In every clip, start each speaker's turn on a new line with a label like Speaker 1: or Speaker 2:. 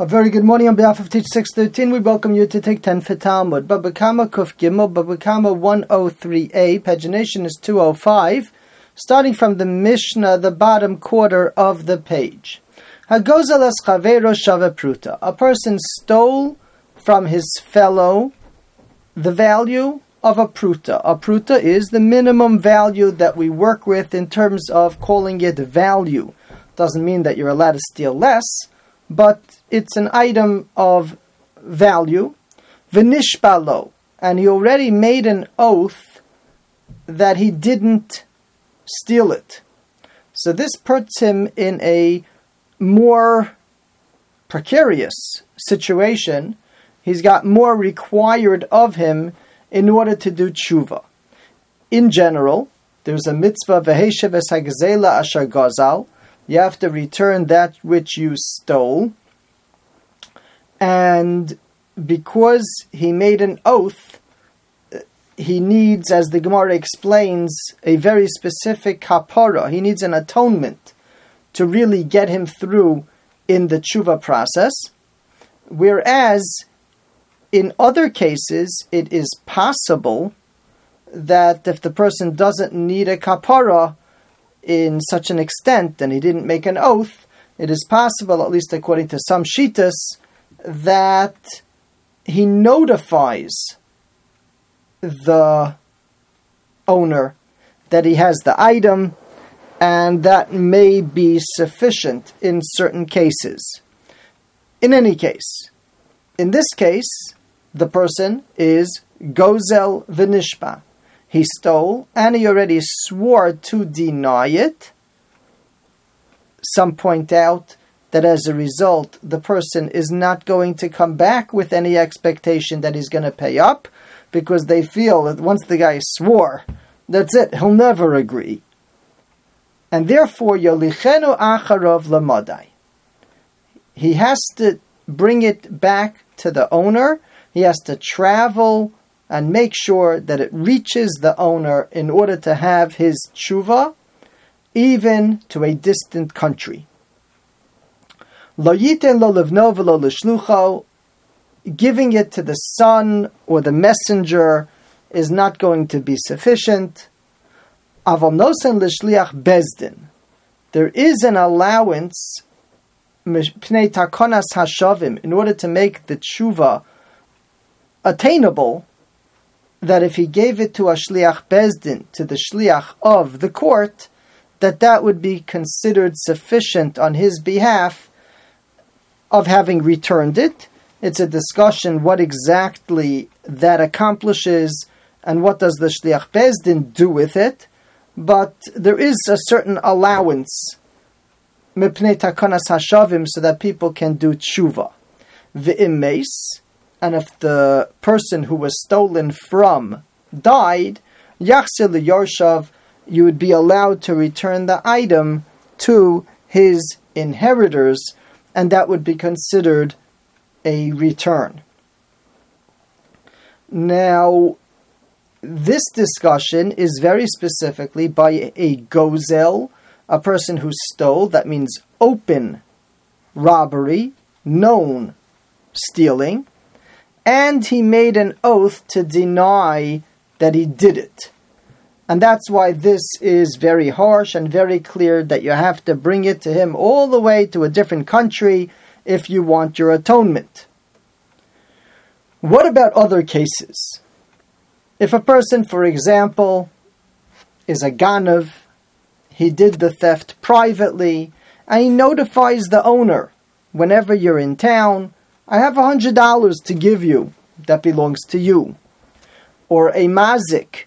Speaker 1: A very good morning on behalf of Teach 613. We welcome you to take 10 for Talmud. Babakama Kuf Gimel, Babakama 103a, pagination is 205, starting from the Mishnah, the bottom quarter of the page. Hagozalas Chavero Shave Pruta. A person stole from his fellow the value of a pruta. A pruta is the minimum value that we work with in terms of calling it value. Doesn't mean that you're allowed to steal less, but it's an item of value. Vinishbalo, and he already made an oath that he didn't steal it. So this puts him in a more precarious situation. He's got more required of him in order to do tshuva. In general, there's a mitzvah veheshev esagzela asher gazal. You have to return that which you stole and because he made an oath, he needs, as the Gemara explains, a very specific kapara. He needs an atonement to really get him through in the tshuva process. Whereas in other cases, it is possible that if the person doesn't need a kapara in such an extent and he didn't make an oath, it is possible, at least according to some shitas, that he notifies the owner that he has the item, and that may be sufficient in certain cases. In any case, in this case, the person is Gozel Vinishpa. He stole and he already swore to deny it. Some point out that as a result, the person is not going to come back with any expectation that he's going to pay up because they feel that once the guy swore, that's it, he'll never agree. And therefore, Yolichenu Acharov Lamadai. He has to bring it back to the owner, he has to travel and make sure that it reaches the owner in order to have his tshuva, even to a distant country. Lo yiten lo livno v'lo giving it to the son or the messenger is not going to be sufficient. Aval nosen bezdin. There is an allowance pnei takonas hashavim in order to make the tshuva attainable. That if he gave it to a shliach bezdin to the shliach of the court, that that would be considered sufficient on his behalf of having returned it. It's a discussion what exactly that accomplishes and what does the Shliach Bezdin do with it. But there is a certain allowance mipnei takanas hashavim so that people can do tshuva. V'immeis, and if the person who was stolen from died, yachsil yarshav, you would be allowed to return the item to his inheritors and that would be considered a return. Now, this discussion is very specifically by a gozel, a person who stole, that means open robbery, known stealing, and he made an oath to deny that he did it. And that's why this is very harsh and very clear that you have to bring it to him all the way to a different country if you want your atonement. What about other cases? If a person, for example, is a ganav, he did the theft privately, and he notifies the owner whenever you're in town, I have a hundred dollars to give you that belongs to you. Or a mazik,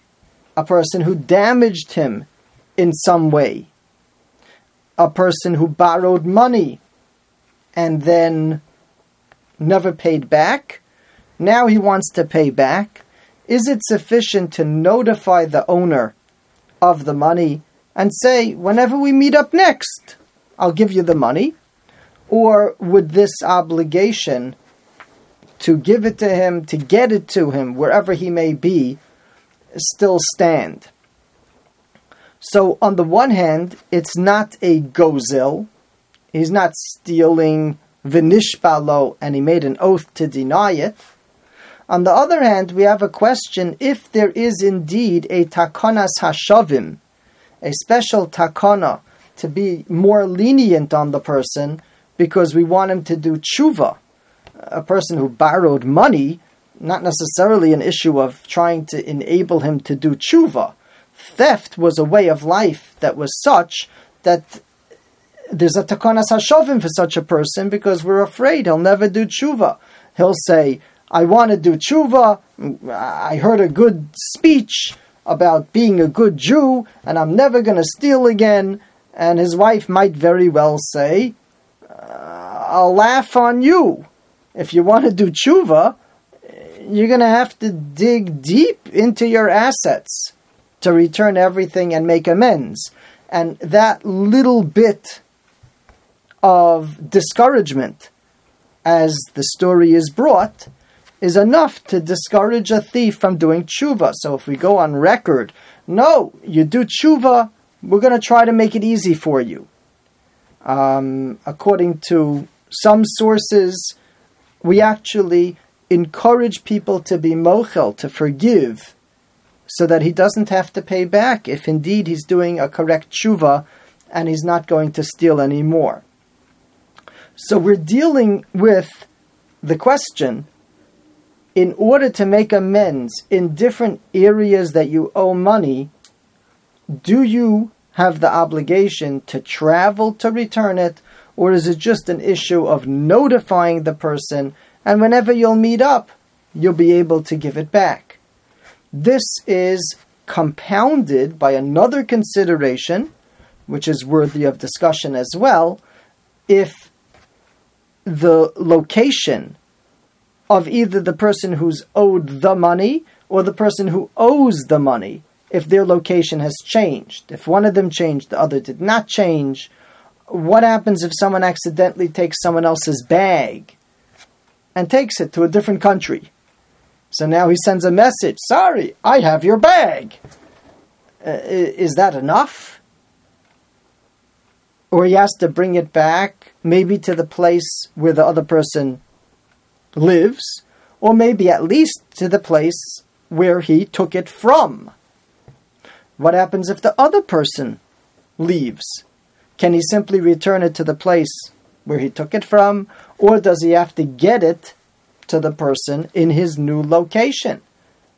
Speaker 1: a person who damaged him in some way, a person who borrowed money and then never paid back. Now he wants to pay back. Is it sufficient to notify the owner of the money and say, whenever we meet up next, I'll give you the money? Or would this obligation to give it to him, to get it to him, wherever he may be, still stand. So, on the one hand, it's not a gozel, he's not stealing v'nishbalo, and he made an oath to deny it. On the other hand, we have a question if there is indeed a takonas hashavim, a special takana to be more lenient on the person because we want him to do tshuva. A person who borrowed money, not necessarily an issue of trying to enable him to do tshuva. Theft was a way of life that was such that there's a takonas hashavim for such a person because we're afraid he'll never do tshuva. He'll say, I want to do tshuva. I heard a good speech about being a good Jew, and I'm never going to steal again. And his wife might very well say, uh, I'll laugh on you. If you want to do tshuva, you're going to have to dig deep into your assets to return everything and make amends. And that little bit of discouragement, as the story is brought, is enough to discourage a thief from doing tshuva. So if we go on record, no, you do tshuva, we're going to try to make it easy for you. Um, according to some sources, we actually encourage people to be mochel, to forgive, so that he doesn't have to pay back if indeed he's doing a correct tshuva and he's not going to steal anymore. So we're dealing with the question in order to make amends in different areas that you owe money, do you have the obligation to travel to return it, or is it just an issue of notifying the person and whenever you'll meet up, you'll be able to give it back? This is compounded by another consideration, which is worthy of discussion as well. If the location of either the person who's owed the money or the person who owes the money if their location has changed. If one of them changed, the other did not change. What happens if someone accidentally takes someone else's bag and takes it to a different country? So now he sends a message Sorry, I have your bag. Uh, is that enough? Or he has to bring it back, maybe to the place where the other person lives, or maybe at least to the place where he took it from. What happens if the other person leaves? Can he simply return it to the place where he took it from, or does he have to get it to the person in his new location?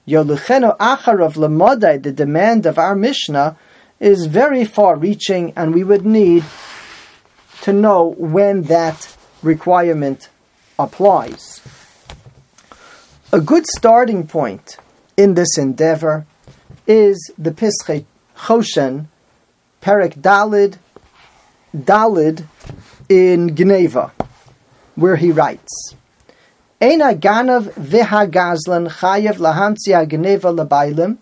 Speaker 1: Yolucheno Acharav Lamodai, the demand of our Mishnah, is very far reaching, and we would need to know when that requirement applies. A good starting point in this endeavor is the Pischei Choshen, Perek Dalid, Dalid in Geneva, where he writes, Eina ganav v'hagazlan chayev lahamtzia Geneva labailim,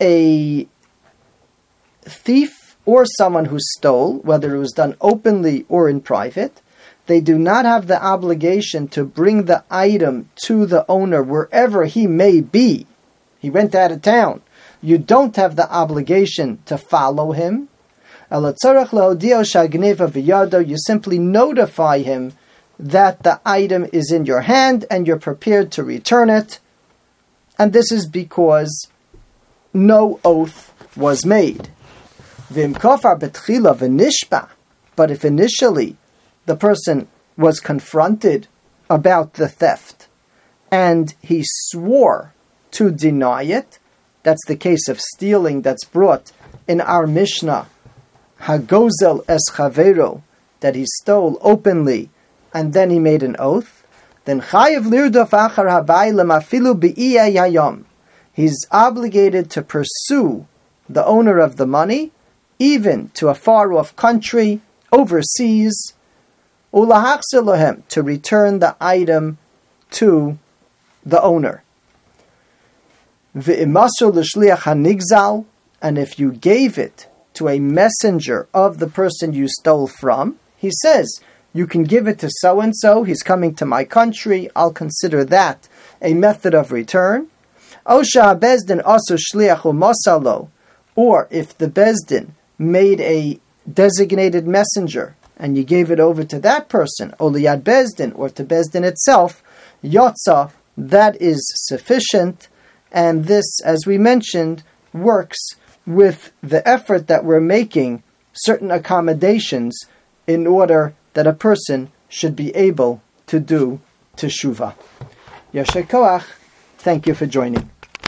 Speaker 1: a thief or someone who stole, whether it was done openly or in private, they do not have the obligation to bring the item to the owner wherever he may be. He went out of town. You don't have the obligation to follow him. You simply notify him that the item is in your hand and you're prepared to return it. And this is because no oath was made. But if initially the person was confronted about the theft and he swore to deny it, that's the case of stealing that's brought in our Mishnah, Hagozel es chavero, that he stole openly and then he made an oath, then chayiv lirdof achar habaylam afilu yayom. He's obligated to pursue the owner of the money, even to a far off country, overseas, ulahachzilohem, to return the item to the owner. Hanigzal, and if you gave it to a messenger of the person you stole from, he says, you can give it to so and so, he's coming to my country, I'll consider that a method of return. Also or if the bezdin made a designated messenger and you gave it over to that person, Oliyad Bezdin, or to Bezdin itself, Yotza, that is sufficient, and this, as we mentioned, works with the effort that we're making certain accommodations in order that a person should be able to do teshuvah. Yasher Koach, thank you for joining.